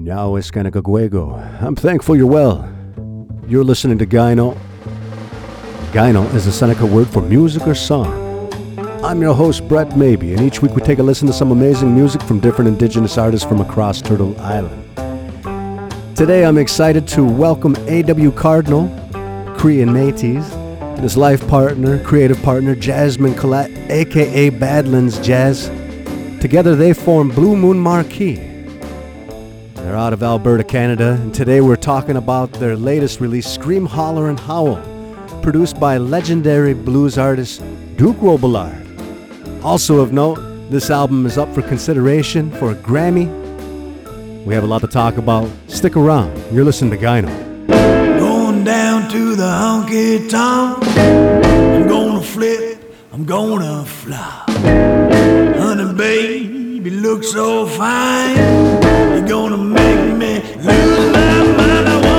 Nyawis Kanakagwego. I'm thankful you're well. You're listening to Gyno. Gyno is the Seneca word for music or song. I'm your host, Brett Maybee, and each week we take a listen to some amazing music from different indigenous artists from across Turtle Island. Today I'm excited to welcome A.W. Cardinal, Cree and Métis, and his life partner, creative partner, Jasmine Collette, aka Badlands Jazz. Together they form Blue Moon Marquee. They're out of Alberta, Canada, and today we're talking about their latest release, Scream, Holler, and Howl, produced by legendary blues artist Duke Robillard. Also of note, this album is up for consideration for a Grammy. We have a lot to talk about. Stick around. You're listening to Gyno. Going down to the honky tonk. I'm gonna flip, I'm gonna fly. Honey, baby, look so fine. You're gonna make me lose my mind.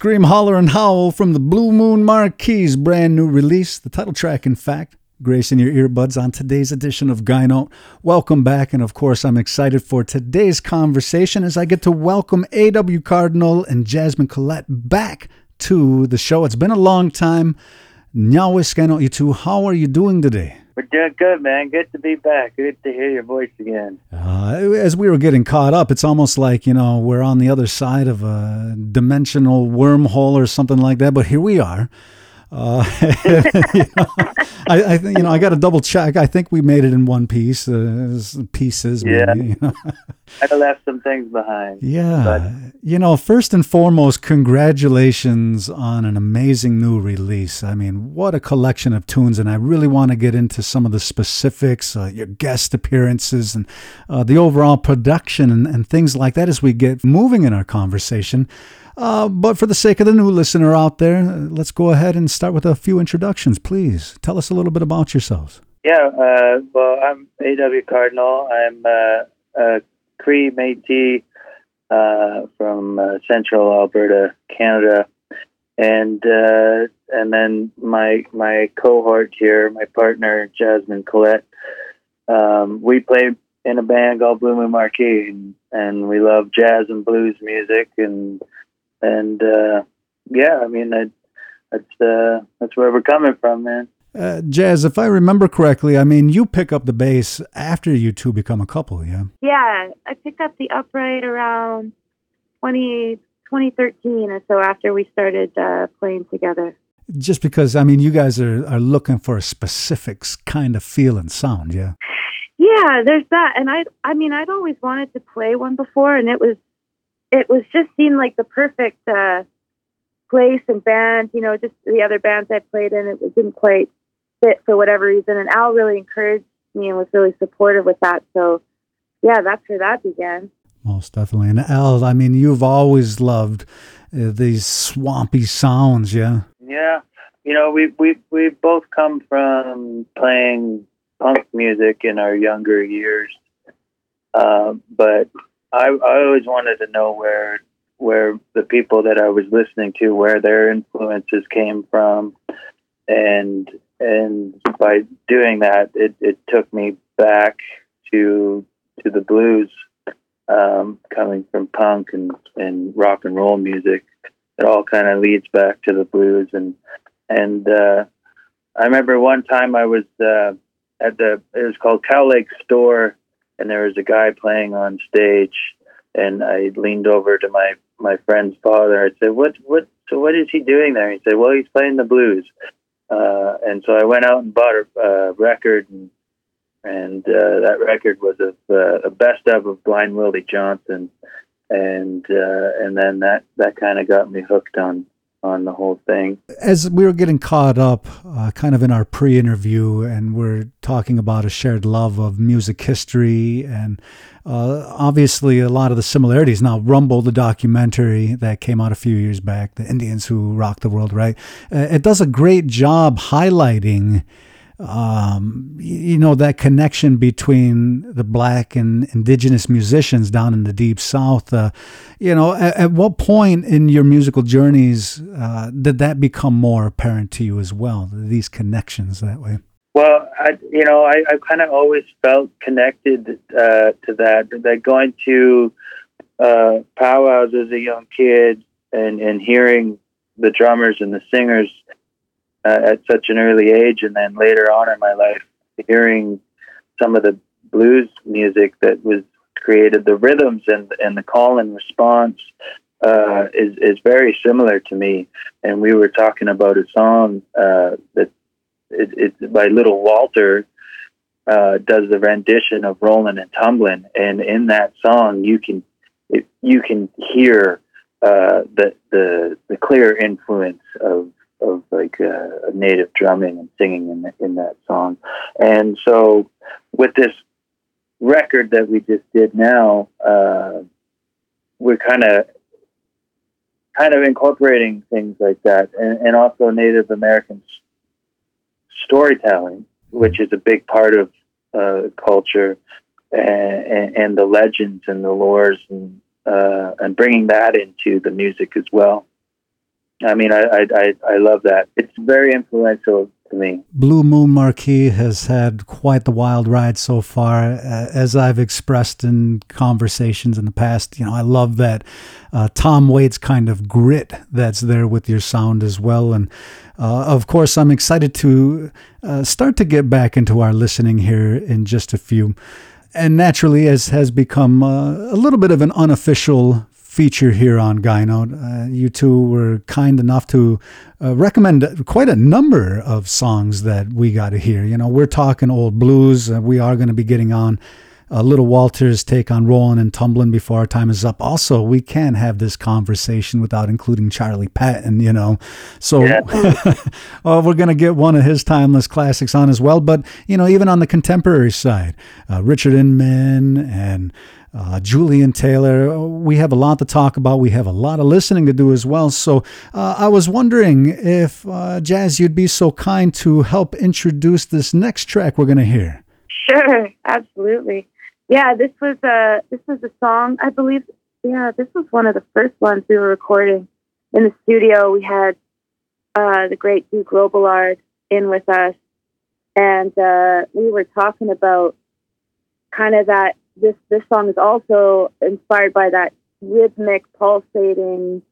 Scream, Holler, and Howl from the Blue Moon Marquee's brand new release. The title track, in fact, gracing your earbuds on today's edition of Gyno. Welcome back. And of course, I'm excited for today's conversation as I get to welcome A.W. Cardinal and Jasmine Collette back to the show. It's been a long time. Nyawis Gyno two, how are you doing today? We're doing good, man. Good to be back. Good to hear your voice again. Uh, as we were getting caught up, it's almost like, you know, we're on the other side of a dimensional wormhole or something like that. But here we are. Uh, you know, I, I think you know I got to double check. I think we made it in one piece, uh, pieces. Yeah. maybe, you know. I left some things behind. Yeah. But- you know, first and foremost, congratulations on an amazing new release. I mean, what a collection of tunes. And I really want to get into some of the specifics, uh, your guest appearances, and uh, the overall production and, and things like that as we get moving in our conversation. Uh, but for the sake of the new listener out there, uh, let's go ahead and start with a few introductions, please. Tell us a little bit about yourselves. Yeah, uh, well, I'm A.W. Cardinal. I'm uh, a Cree Métis uh, from uh, Central Alberta, Canada, and and then my my cohort here, my partner Jasmine Collette. Um, we play in a band called Moon Marquee, and, and we love jazz and blues music, and and uh, yeah, I mean that, that's uh, that's where we're coming from, man. Uh, Jazz, if I remember correctly, I mean, you pick up the bass after you two become a couple, yeah? Yeah, I picked up the upright around 20, 2013 or so after we started uh, playing together. Just because, I mean, you guys are, are looking for a specific kind of feel and sound, yeah? Yeah, there's that. And I, I mean, I'd always wanted to play one before, and it was, it was just seemed like the perfect uh, place and band. You know, just the other bands I played in, it didn't quite fit for whatever reason. And Al really encouraged me and was really supportive with that. So, yeah, that's where that began. Most definitely. And Al, I mean, you've always loved uh, these swampy sounds, yeah? Yeah. You know, we, we, we both come from playing punk music in our younger years. Uh, but I, I always wanted to know where where the people that I was listening to, where their influences came from, and and by doing that, it, it took me back to to the blues, um, coming from punk and, and rock and roll music. It all kind of leads back to the blues, and and uh, I remember one time I was uh, at the it was called Cow Lake Store, and there was a guy playing on stage, and I leaned over to my my friend's father. I said, "What what so what is he doing there?" He said, "Well, he's playing the blues." Uh, and so I went out and bought a uh, record, and, and uh, that record was a, a best of of Blind Willie Johnson, and uh, and then that that kind of got me hooked on on the whole thing. As we were getting caught up, uh, kind of in our pre-interview, and we're talking about a shared love of music history, and uh, obviously a lot of the similarities. Now, Rumble, the documentary that came out a few years back, the Indians who rocked the world, right? Uh, it does a great job highlighting um, you know, that connection between the black and indigenous musicians down in the deep south. Uh, you know, at, at, what point in your musical journeys uh, did that become more apparent to you as well? These connections that way. Well, I, you know, I, I kind of always felt connected uh, to that. That going to uh, powwows as a young kid and and hearing the drummers and the singers uh, at such an early age, and then later on in my life, hearing some of the blues music that was created, the rhythms and and the call and response uh, is is very similar to me. And we were talking about a song uh, that it, it's by Little Walter. Uh, does the rendition of "Rolling and Tumbling," and in that song, you can it, you can hear uh, the the the clear influence of of like uh, native drumming and singing in in that song. And so with this record that we just did now, uh, we're kind of kind of incorporating things like that, and, and also Native American storytelling, which is a big part of uh, culture, and, and, the legends and the lores, and uh, and bringing that into the music as well. I mean, I, I, I love that. It's very influential to me. Blue Moon Marquee has had quite the wild ride so far. Uh, as I've expressed in conversations in the past, you know, I love that uh, Tom Waits kind of grit that's there with your sound as well. And uh, of course, I'm excited to uh, start to get back into our listening here in just a few. And naturally, as has become uh, a little bit of an unofficial feature here on Gyno. Uh, you two were kind enough to uh, recommend quite a number of songs that we got to hear. You know, we're talking old blues. Uh, we are going to be getting on uh, Little Walter's take on Rolling and Tumbling before our time is up. Also, we can't have this conversation without including Charlie Patton, you know. So yeah. well, we're going to get one of his timeless classics on as well. But, you know, even on the contemporary side, uh, Richard Inman and uh, Julian Taylor. We have a lot to talk about. We have a lot of listening to do as well. So uh, I was wondering if, uh, Jazz, you'd be so kind to help introduce this next track we're going to hear. Sure, absolutely. Yeah, this was a this was a song. I believe. Yeah, this was one of the first ones we were recording in the studio. We had uh, the great Duke Robillard in with us, and uh, we were talking about kind of that. This this song is also inspired by that rhythmic, pulsating,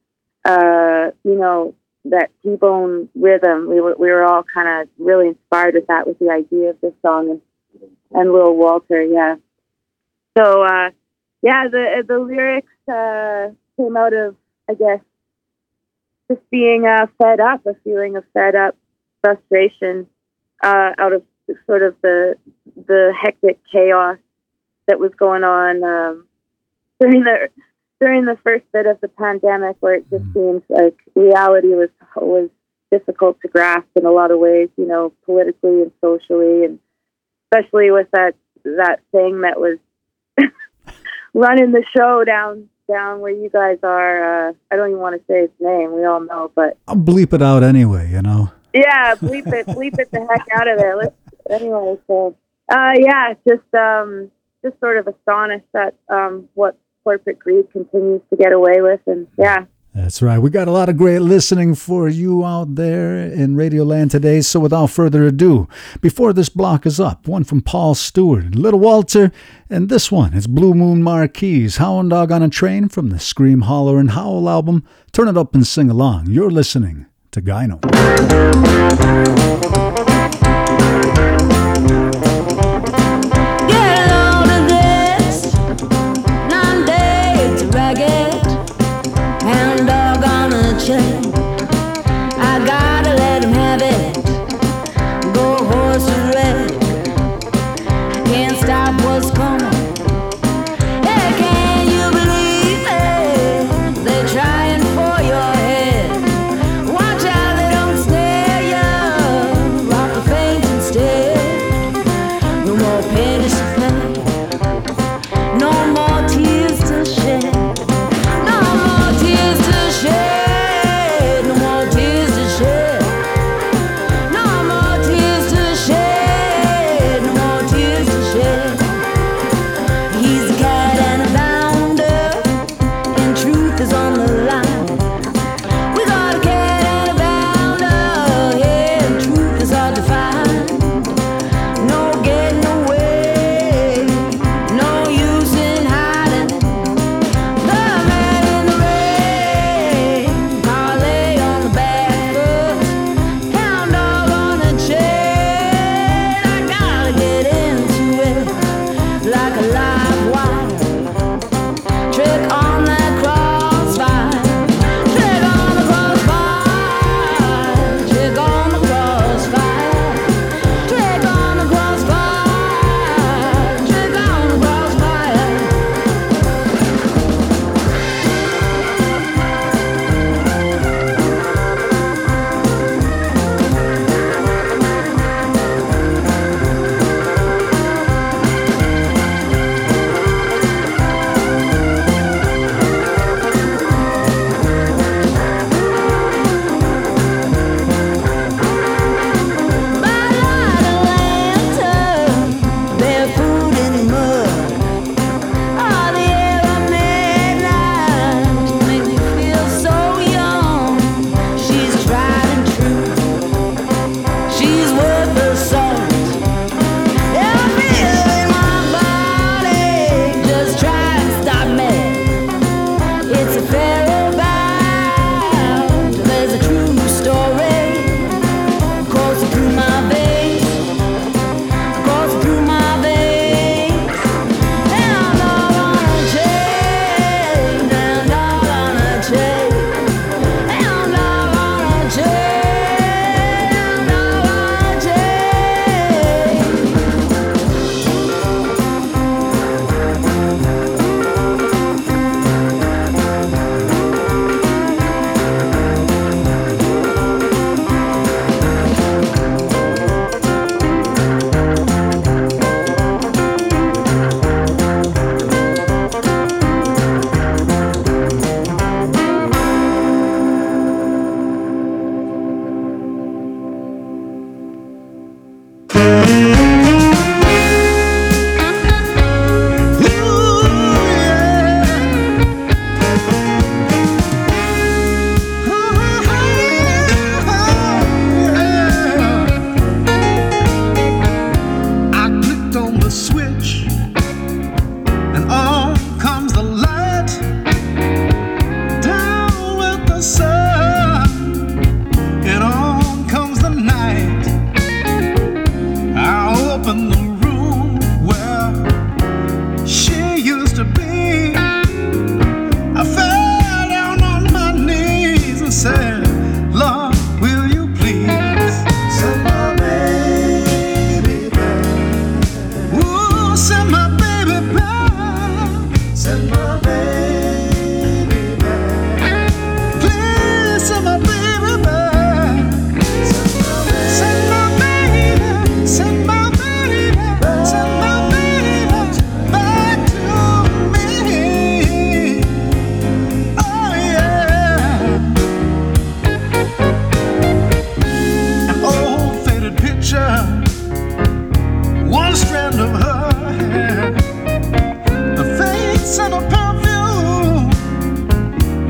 uh, you know, that T-bone rhythm. We were we were all kind of really inspired with that, with the idea of this song and and Lil Walter, yeah. So uh, yeah, the the lyrics uh, came out of I guess just being uh, fed up, a feeling of fed up, frustration, uh, out of sort of the the hectic chaos that was going on um, during the during the first bit of the pandemic, where it just seems like reality was was difficult to grasp in a lot of ways, you know, politically and socially, and especially with that that thing that was running the show down down where you guys are. Uh, I don't even want to say its name. We all know, but I'll bleep it out anyway, you know. yeah, bleep it, bleep it the heck out of there. Let's, anyway, so uh, yeah, just um, just sort of astonished at um, what corporate greed continues to get away with, and yeah, That's right. We got a lot of great listening for you out there in Radio Land today. So without further ado, before this block is up, one from Paul Stewart, Little Walter, and this one is Blue Moon Marquee, Hound Dog on a Chain from the Scream, Holler, and Howl album. Turn it up and sing along. You're listening to Gyno.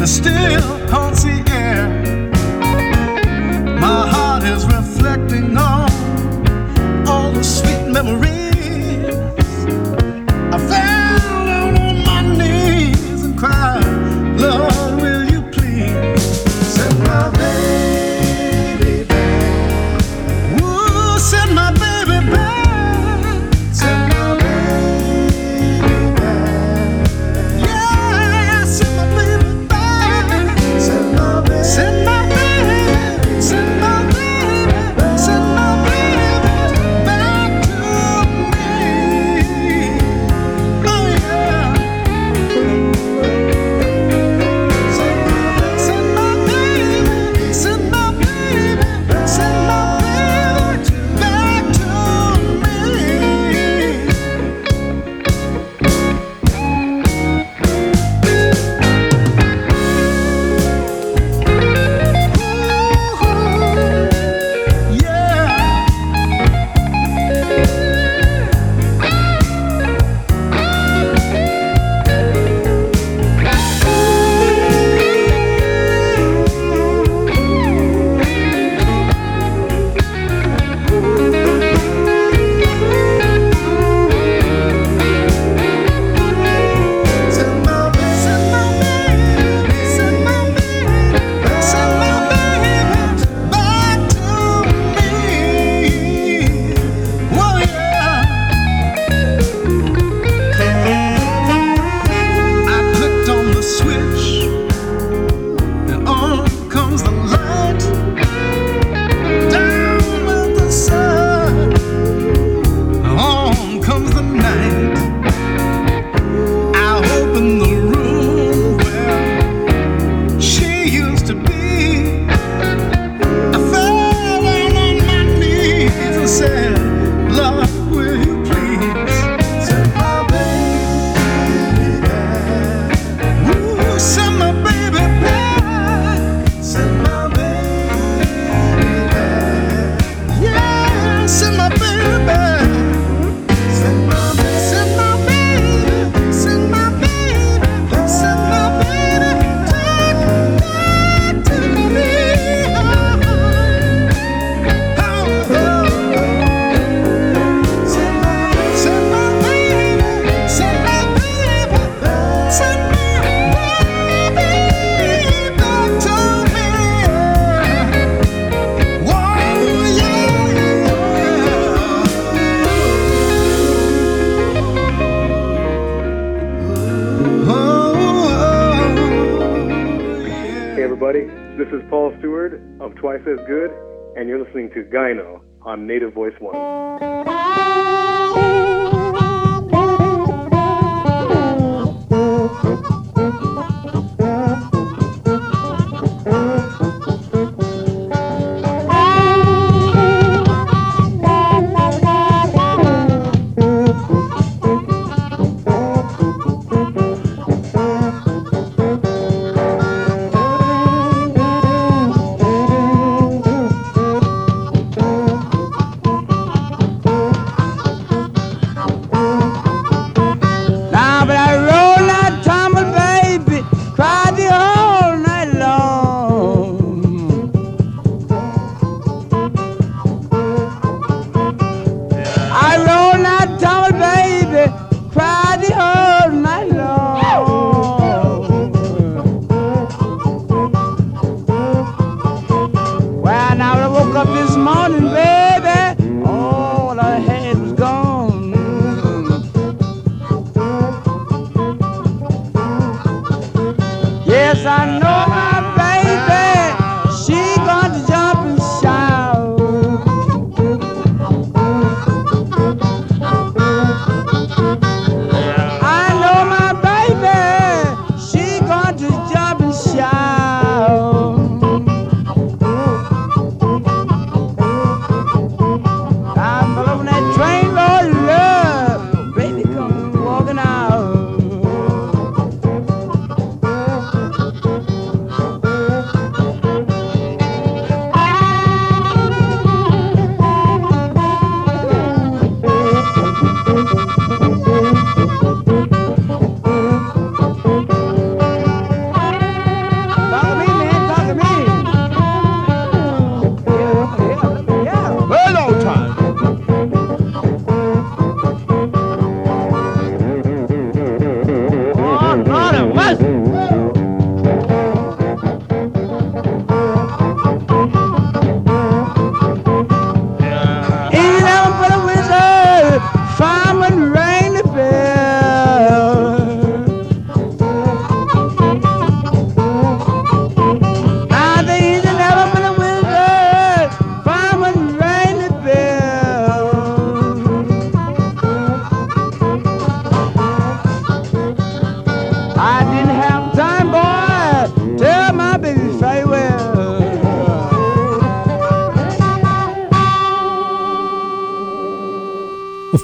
Native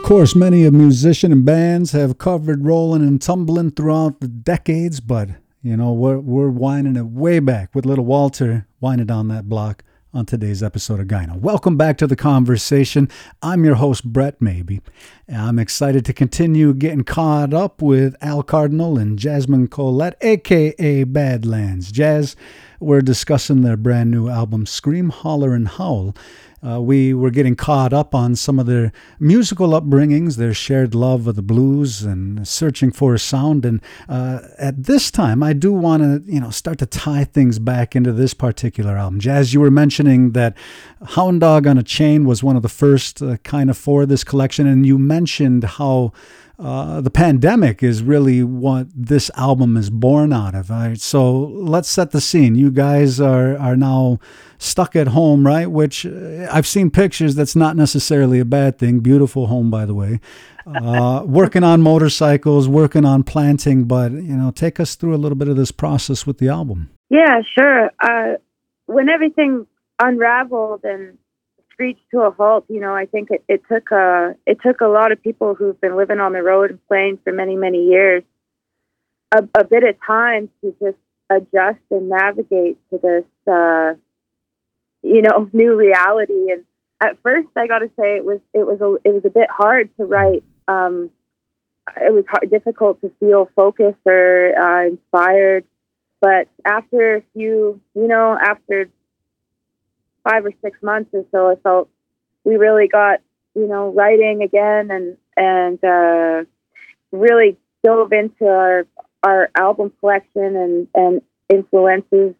course, many a musician and bands have covered rolling and tumbling throughout the decades, but you know we're we're winding it way back with little Walter winding down that block on today's episode of Gyno. Welcome back to the conversation. I'm your host Brett Maybee. I'm excited to continue getting caught up with Al Cardinal and Jasmine Collette, aka Badlands Jazz. We're discussing their brand new album Scream, Holler, and Howl uh, we were getting caught up on some of their musical upbringings, their shared love of the blues, and searching for a sound. And uh, at this time, I do want to, you know, start to tie things back into this particular album. Jazz, you were mentioning that Hound Dog on a Chain was one of the first uh, kind of for this collection, and you mentioned how uh, the pandemic is really what this album is born out of. Right? So let's set the scene. You guys are are now stuck at home, right? Which uh, I've seen pictures. That's not necessarily a bad thing. Beautiful home, by the way. Uh, working on motorcycles, working on planting, but you know, take us through a little bit of this process with the album. Yeah, sure. Uh, when everything unraveled and screeched to a halt. You know, I think it, it took a it took a lot of people who've been living on the road and playing for many many years a, a bit of time to just adjust and navigate to this uh, you know new reality. And at first, I got to say it was it was a it was a bit hard to write. Um, it was hard, difficult to feel focused or uh, inspired. But after a few, you know, after five or six months or so, I felt we really got you know writing again and and uh, really dove into our our album collection and and influences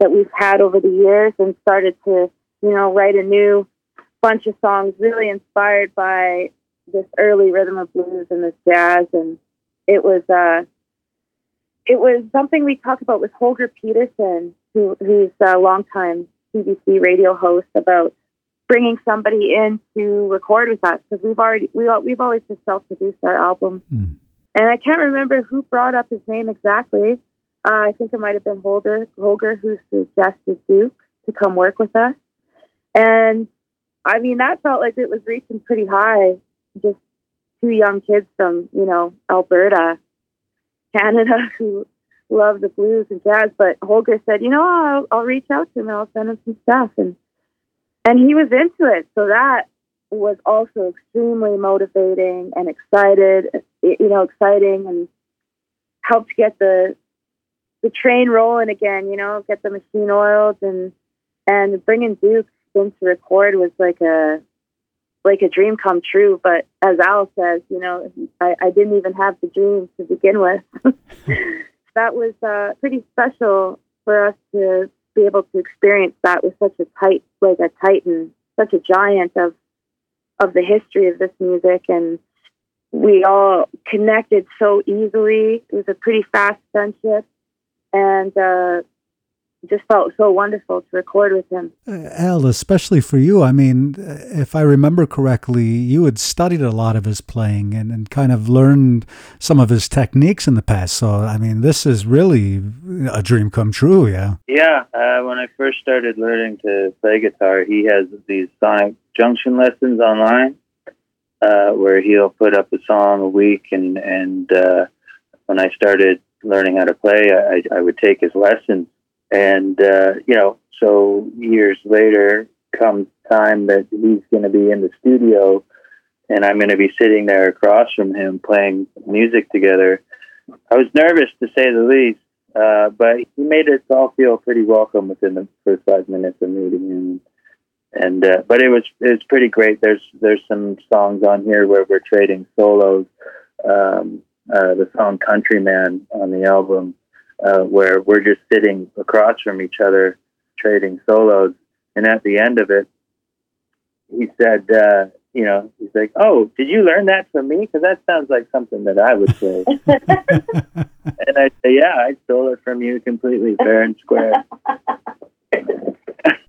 that we've had over the years and started to you know write a new bunch of songs really inspired by this early rhythm of blues and this jazz. And it was uh it was something we talked about with Holger Petersen who who's a longtime CBC radio host about bringing somebody in to record with us because we've already we we've always just self-produced our album, mm. and I can't remember who brought up his name exactly. Uh, I think it might have been Holger Holger who suggested Duke to come work with us, and I mean that felt like it was reaching pretty high. Just two young kids from you know Alberta, Canada, who love the blues and jazz. But Holger said, you know, I'll, I'll reach out to him and I'll send him some stuff, and and he was into it. So that was also extremely motivating and excited, you know, exciting and helped get the the train rolling again. You know, get the machine oiled and and bringing Duke in to record was like a like a dream come true. But as Al says, you know, I, I didn't even have the dream to begin with. that was uh, pretty special for us to be able to experience that with such a tight, like a titan, such a giant of of the history of this music, and we all connected so easily. It was a pretty fast friendship, and uh, just felt so wonderful to record with him. Uh, Al, especially for you, I mean, if I remember correctly, you had studied a lot of his playing and, and kind of learned some of his techniques in the past. So, I mean, this is really a dream come true, yeah? Yeah. Uh, when I first started learning to play guitar, he has these sonic junction lessons online uh, where he'll put up a song a week. And, and uh, when I started learning how to play, I, I would take his lessons and, uh, you know, so years later comes time that he's going to be in the studio and I'm going to be sitting there across from him playing music together. I was nervous to say the least, uh, but he made us all feel pretty welcome within the first five minutes of meeting him. And uh, but it was it was pretty great. There's there's some songs on here where we're trading solos. Um, uh, the song "Countryman" on the album uh, where we're just sitting across from each other trading solos. And at the end of it, he said, uh, you know, he's like, "Oh, did you learn that from me? Because that sounds like something that I would say." and I say, "Yeah, I stole it from you completely, fair and square."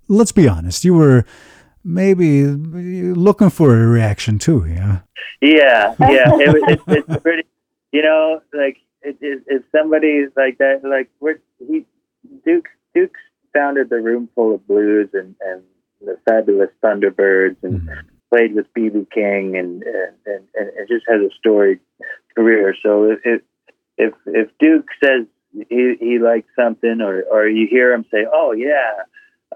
Let's be honest. You were maybe looking for a reaction too, yeah. Yeah, yeah. It, it, it's pretty. You know, like if, if somebody like that, like we're, he Duke Duke's founded the Roomful of Blues and and the fabulous Thunderbirds and mm-hmm. played with BB King and and, and, and just has a storied career. So if if if, if Duke says he, he likes something, or or you hear him say, "Oh yeah,"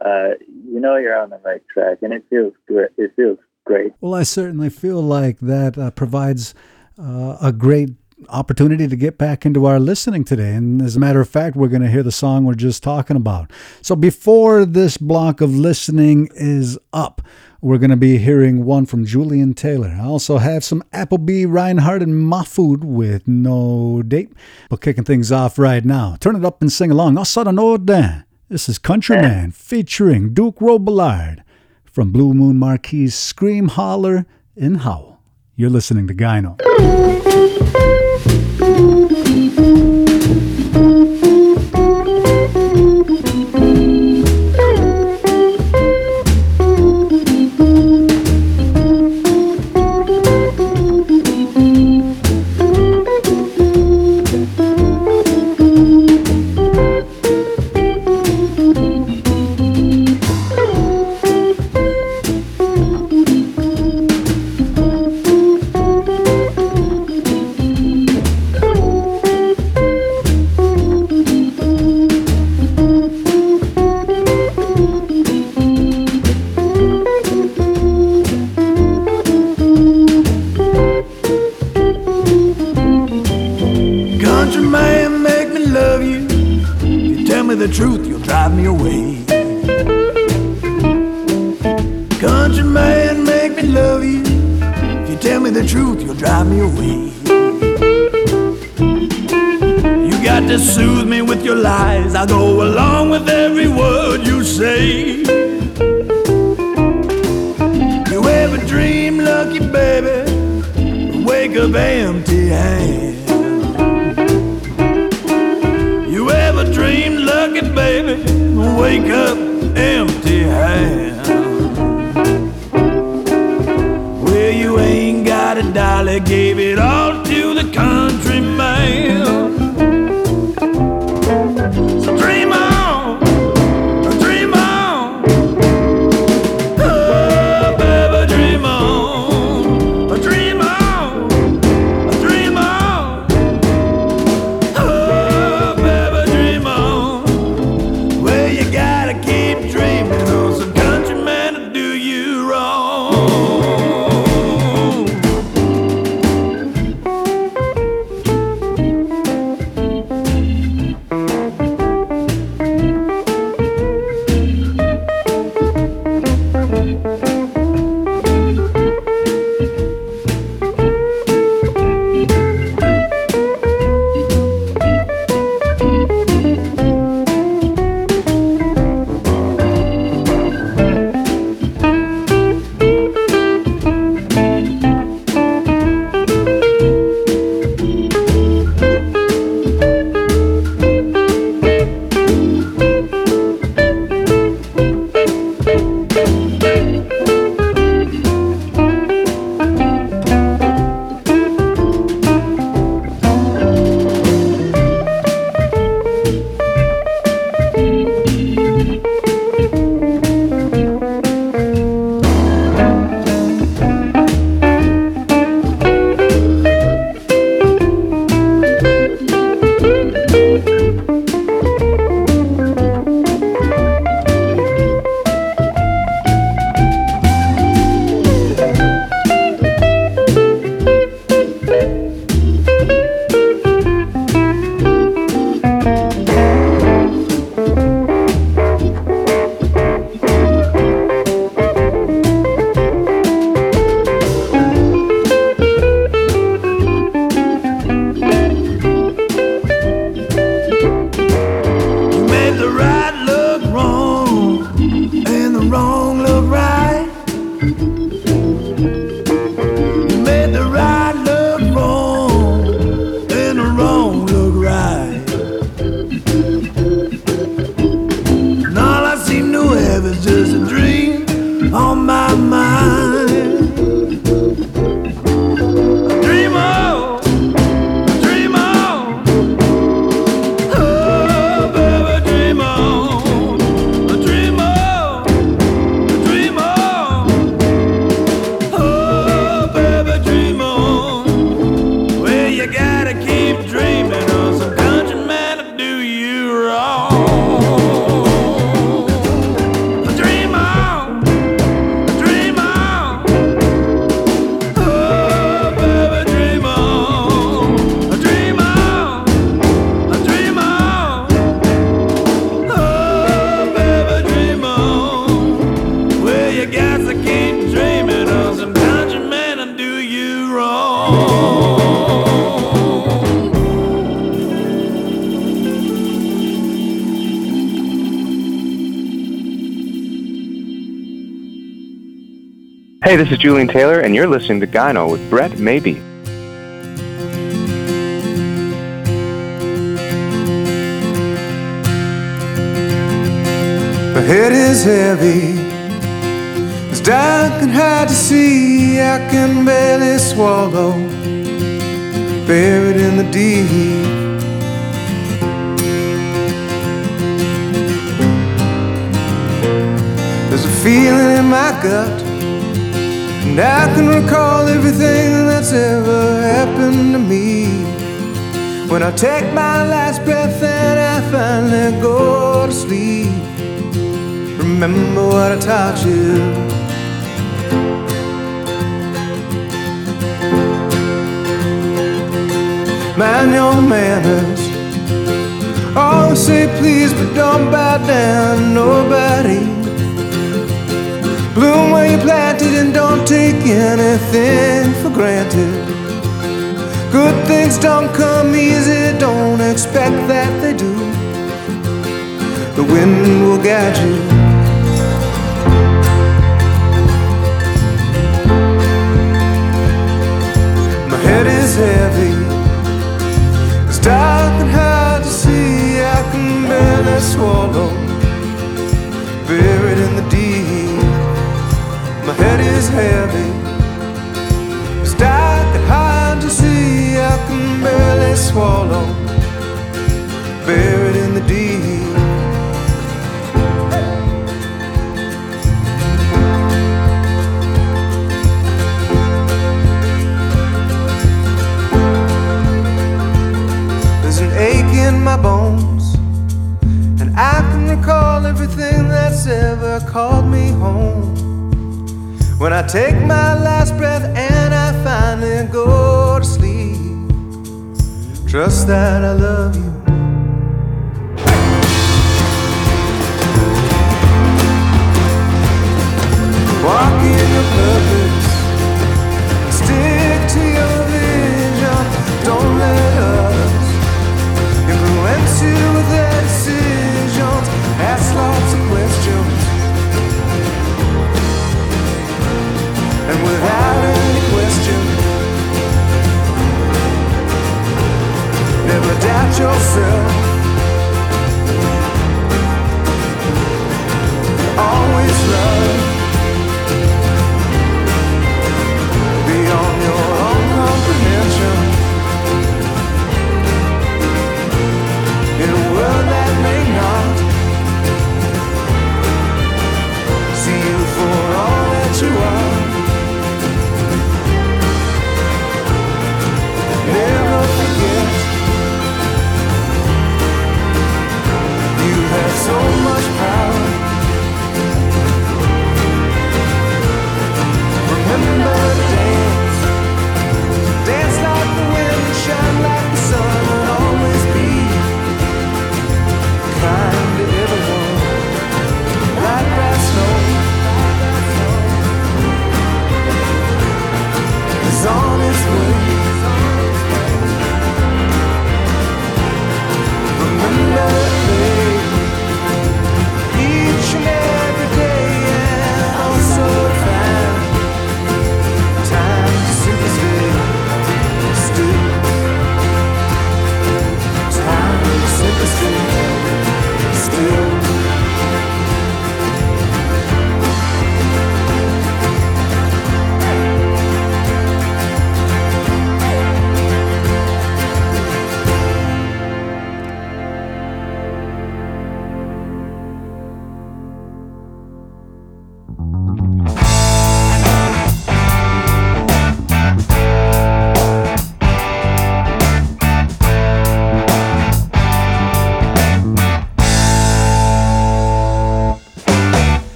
uh, you know you're on the right track, and it feels great. It feels great. Well, I certainly feel like that uh, provides uh, a great opportunity to get back into our listening today. And as a matter of fact, we're going to hear the song we're just talking about. So before this block of listening is up, we're going to be hearing one from Julian Taylor. I also have some Applebee, Reinhardt, and Mahfood with no date. But kicking things off right now, turn it up and sing along. This is Countryman featuring Duke Robillard from Blue Moon Marquee Scream, Holler, and Howl. You're listening to Gyno. The truth, you'll drive me away. Country man, make me love you. If you tell me the truth, you'll drive me away. You got to soothe me with your lies. I'll go along with every word you say. You ever dream lucky, baby? Wake up empty handed. Wake up empty handed. Well, you ain't got a dollar, gave it all to the country this is Julian Taylor, and you're listening to Gyno with Brett Maybee. My head is heavy, it's dark and hard to see. I can barely swallow, buried in the deep. There's a feeling in my gut, and I can recall everything that's ever happened to me. When I take my last breath and I finally go to sleep, remember what I taught you. Mind your manners. Always say please, but don't bow down nobody. Bloom where you planted and don't take anything for granted. Good things don't come easy, don't expect that they do. The wind will guide you. My head is heavy, it's dark and hard to see. I can barely swallow, buried swallow. Buried in the deep. There's an ache in my bones. And I can recall everything that's ever called me home. When I take my last breath and I finally go to sleep, trust that I love you. Walk in your purpose, stick to your vision. Don't let others influence you with their decisions. Ask lots of questions. and without any Never doubt yourself. Always love Remember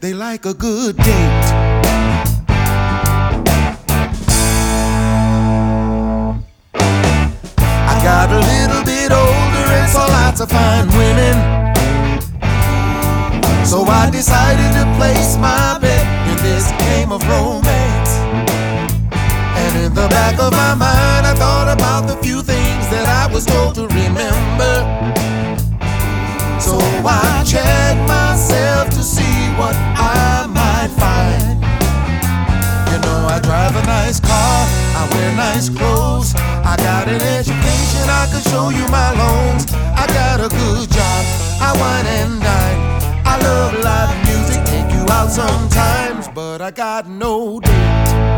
They like a good date. I got a little bit older and saw lots of fine women. So I decided to place my bet in this game of romance. And in the back of my mind, I thought about the few things that I was told to remember. So I checked myself what I might find. You know, I drive a nice car, I wear nice clothes. I got an education, I can show you my loans. I got a good job, I wine and dine. I love live music, take you out sometimes, but I got no date.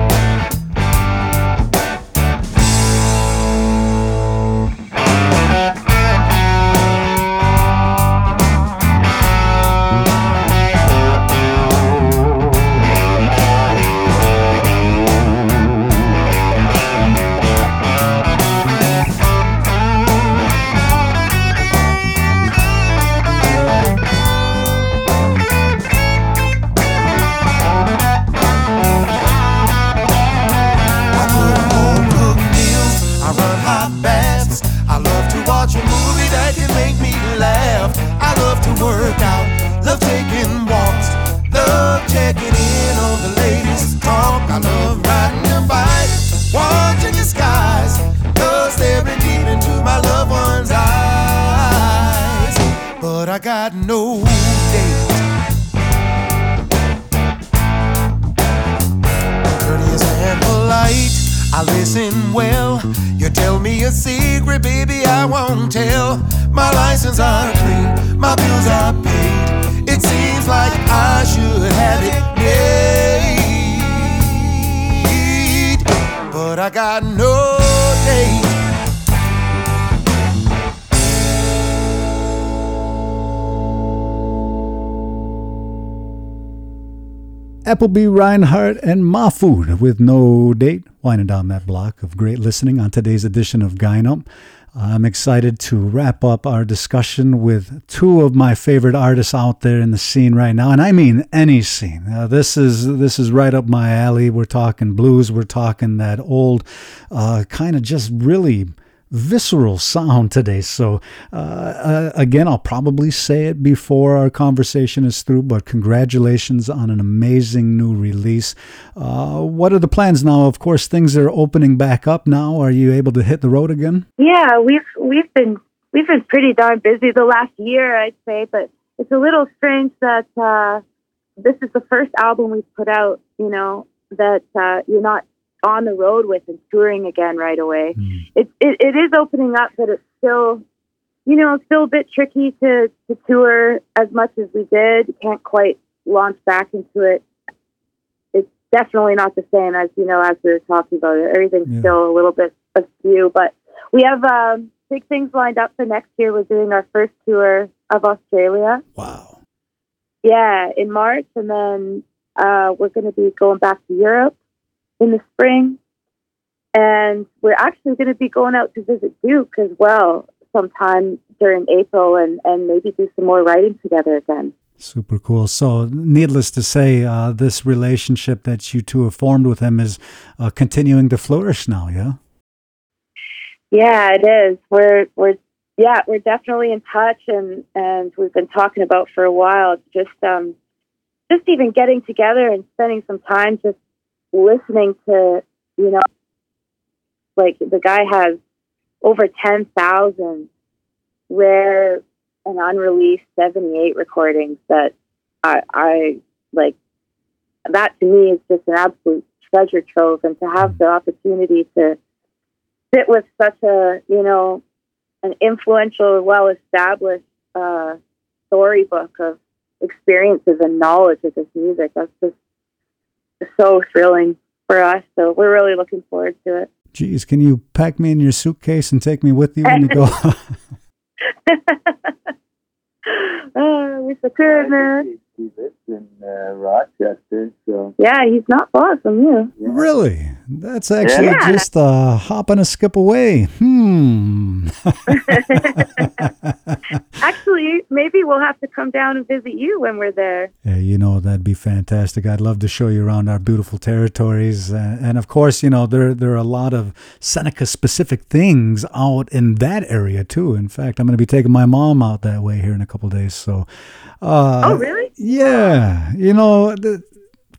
Got no date. courteous and polite. I listen well. You tell me a secret, baby, I won't tell. My license are clean, my bills are paid. It seems like I should have it made, but I got no Appleby Reinhardt and Mahfood with no date, winding down that block of great listening on today's edition of Gyno. I'm excited to wrap up our discussion with two of my favorite artists out there in the scene right now, and I mean any scene. Uh, this is this is right up my alley. We're talking blues. We're talking that old, uh, kind of just really visceral sound today. So, uh, uh, again, I'll probably say it before our conversation is through, but congratulations on an amazing new release. Uh, what are the plans now? Of course, things are opening back up now. Are you able to hit the road again? Yeah, we've we've been we've been pretty darn busy the last year, I'd say, but it's a little strange that uh, this is the first album we've put out. You know that uh, you're not on the road with and touring again right away. It, it it is opening up, but it's still, you know, still a bit tricky to to tour as much as we did. You can't quite launch back into it. It's definitely not the same as you know as we were talking about it. Everything's Yeah. still a little bit askew, but we have um, big things lined up for next year. We're doing our first tour of Australia. Wow. Yeah, in March, and then uh, we're going to be going back to Europe in the spring, and we're actually going to be going out to visit Duke as well sometime during April, and and maybe do some more writing together again. Super cool. So, needless to say, uh, this relationship that you two have formed with him is uh, continuing to flourish now, yeah? Yeah, it is. We're we're yeah, we're definitely in touch, and and we've been talking about for a while. Just um, just even getting together and spending some time just listening to you know, like the guy has over ten thousand rare and unreleased seventy eight recordings that I I like. That to me is just an absolute treasure trove, and to have the opportunity to sit with such a you know an influential, well established uh, storybook of experiences and knowledge of this music. That's just so thrilling for us. So we're really looking forward to it. Geez, can you pack me in your suitcase and take me with you when you go? oh, wish I could, man. He lives in uh, Rochester. So Yeah, he's not far from you. Really? That's actually Yeah. just a hop and a skip away. Hmm. Actually, maybe we'll have to come down and visit you when we're there. Yeah, you know that'd be fantastic. I'd love to show you around our beautiful territories, uh, and of course, you know there there are a lot of Seneca specific things out in that area too. In fact, I'm going to be taking my mom out that way here in a couple days. So, uh, oh, really? yeah, you know, the,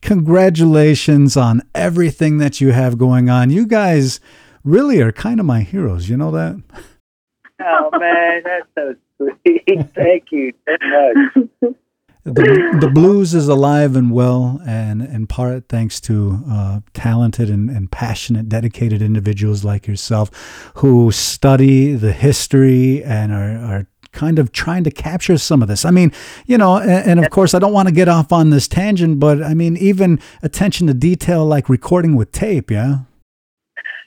congratulations on everything that you have going on. You guys really are kind of my heroes. You know that? Oh man, that's so sweet. Thank you so much. the, the blues is alive and well, and in part thanks to uh, talented and, and passionate, dedicated individuals like yourself who study the history and are, are kind of trying to capture some of this. I mean, you know, and, and of course, I don't want to get off on this tangent, but I mean, even attention to detail like recording with tape, yeah?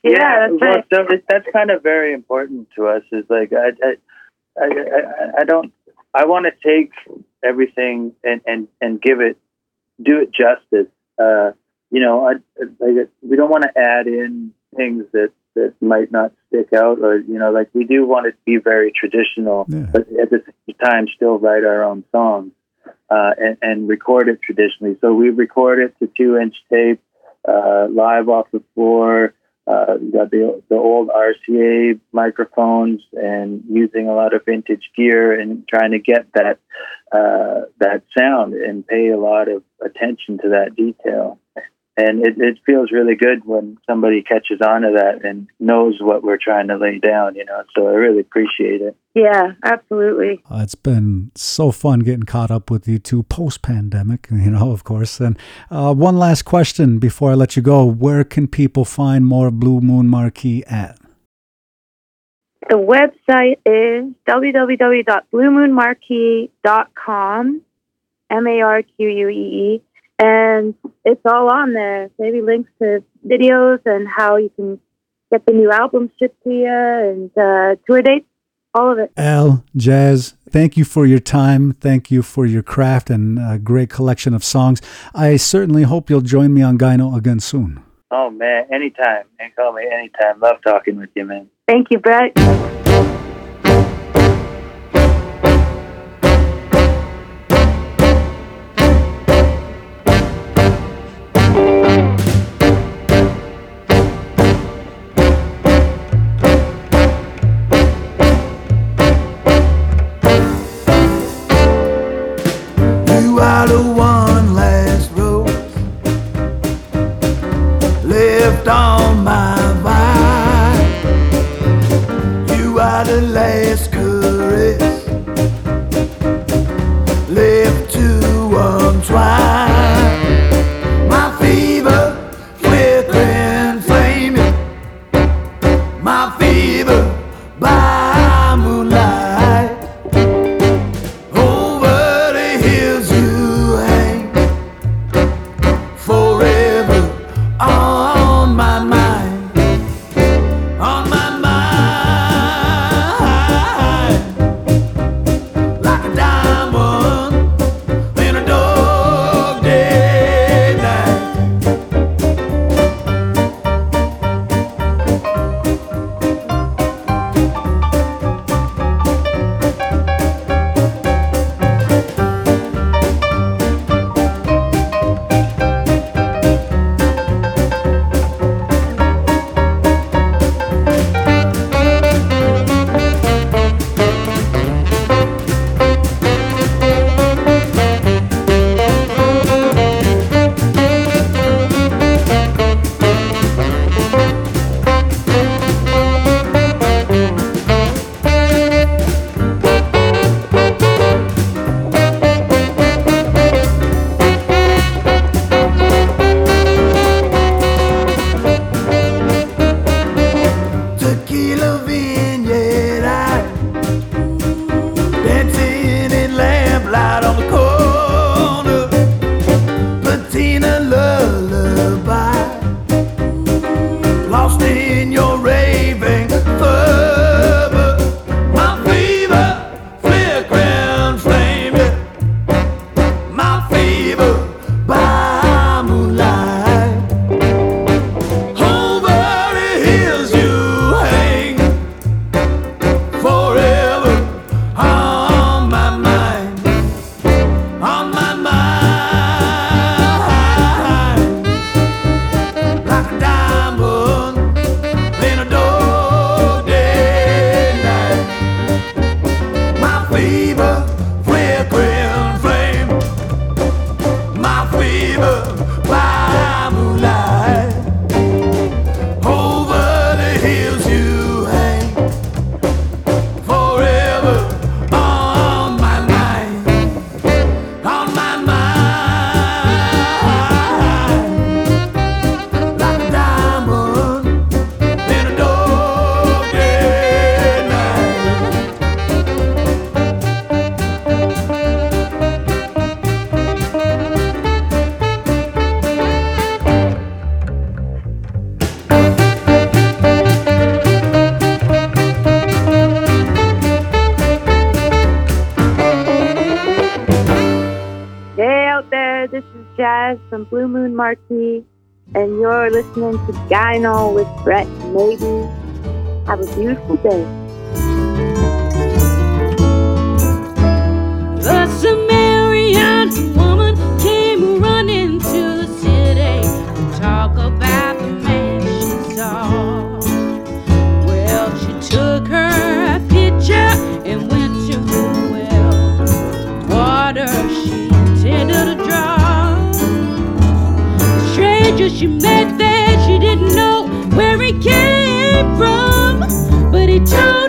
Yeah, that's well, right. so it- that's kind of very important to us. Is like I, I, I, I, I don't. I want to take everything and and and give it, do it justice. Uh, you know, I, like we don't want to add in things that that might not stick out, or you know, like we do want it to be very traditional, Yeah. but at the same time still write our own songs uh, and, and record it traditionally. So we record it to two inch tape, uh, live off the floor. Uh, we got the the old RCA microphones and using a lot of vintage gear and trying to get that uh, that sound and pay a lot of attention to that detail. And it, it feels really good when somebody catches on to that and knows what we're trying to lay down, you know. So I really appreciate it. Yeah, absolutely. Uh, it's been so fun getting caught up with you two post pandemic, you know, of course. And uh, one last question before I let you go Where can people find more Blue Moon Marquee at? The website is www.bluemoonmarquee.com, M A R Q U E E, and it's all on there. Maybe links to videos and how you can get the new album shipped to you and uh, tour dates, all of it. Al, Jazz, thank you for your time. Thank you for your craft and a great collection of songs. I certainly hope you'll join me on Gyno again soon. Oh man, anytime. And call me anytime. Love talking with you, man. Thank you, Brett. Jazz from Blue Moon Marquee, and you're listening to Gyno with Brett Maybee. Have a beautiful day. she met that she didn't know where it came from, but he told.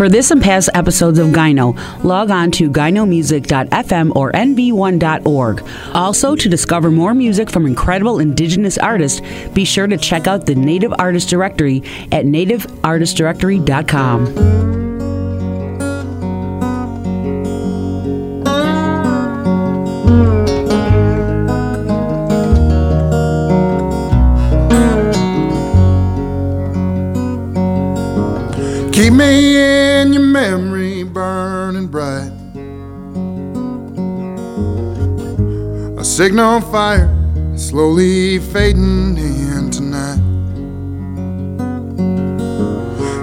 For this and past episodes of Gyno, log on to gynomusic.fm or nv1.org. Also, to discover more music from incredible indigenous artists, be sure to check out the Native Artist Directory at nativeartistdirectory.com. signal fire slowly fading in tonight.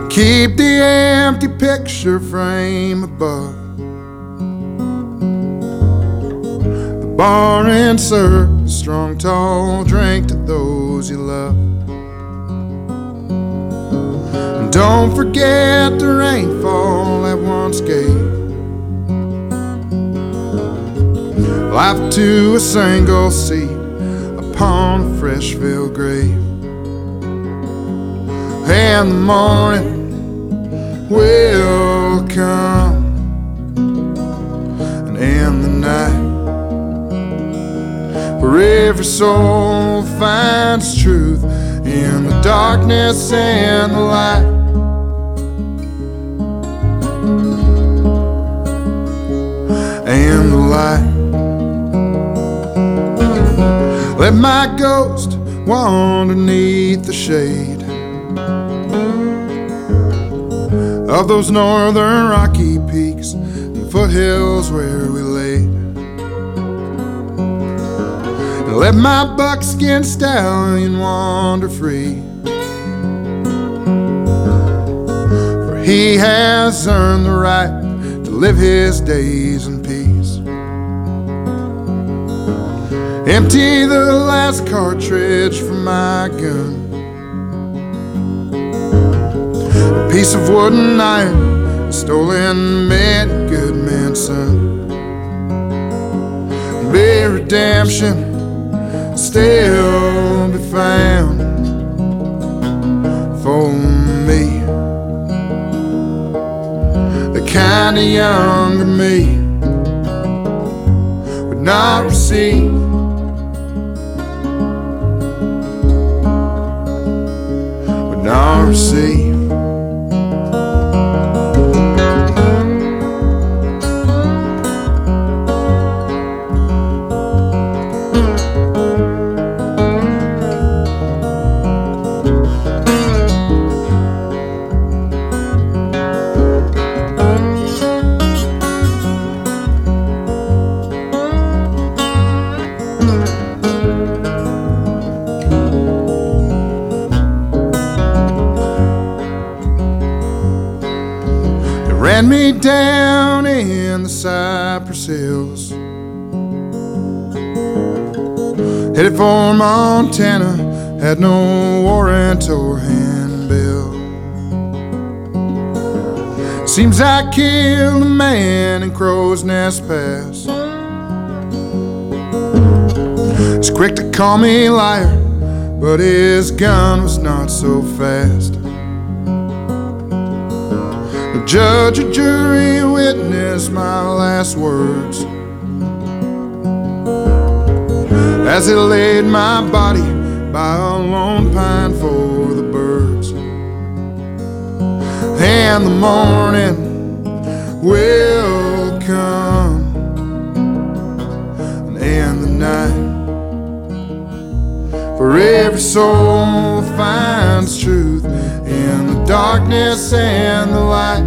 Keep the empty picture frame above. The bar and serve strong, tall drink to those you love. And don't forget the rainfall that once gave life to a single seed upon a Freshville grave. And the morning will come, and in the night, for every soul finds truth in the darkness and the light. And the light. Let my ghost wander underneath the shade of those northern rocky peaks and foothills where we lay. And let my buckskin stallion wander free. For he has earned the right to live his days in peace. Empty the last cartridge from my gun. A piece of wooden iron stolen a good man's son. May redemption still be found for me. The kind of younger me would not receive. Would for Montana, had no warrant or handbill. Seems I killed a man in Crow's Nest Pass. He's quick to call me liar, but his gun was not so fast. The judge or jury witnessed my last words as he laid my body by a lone pine for the birds. And the morning will come, and the night. For every soul finds truth in the darkness and the light.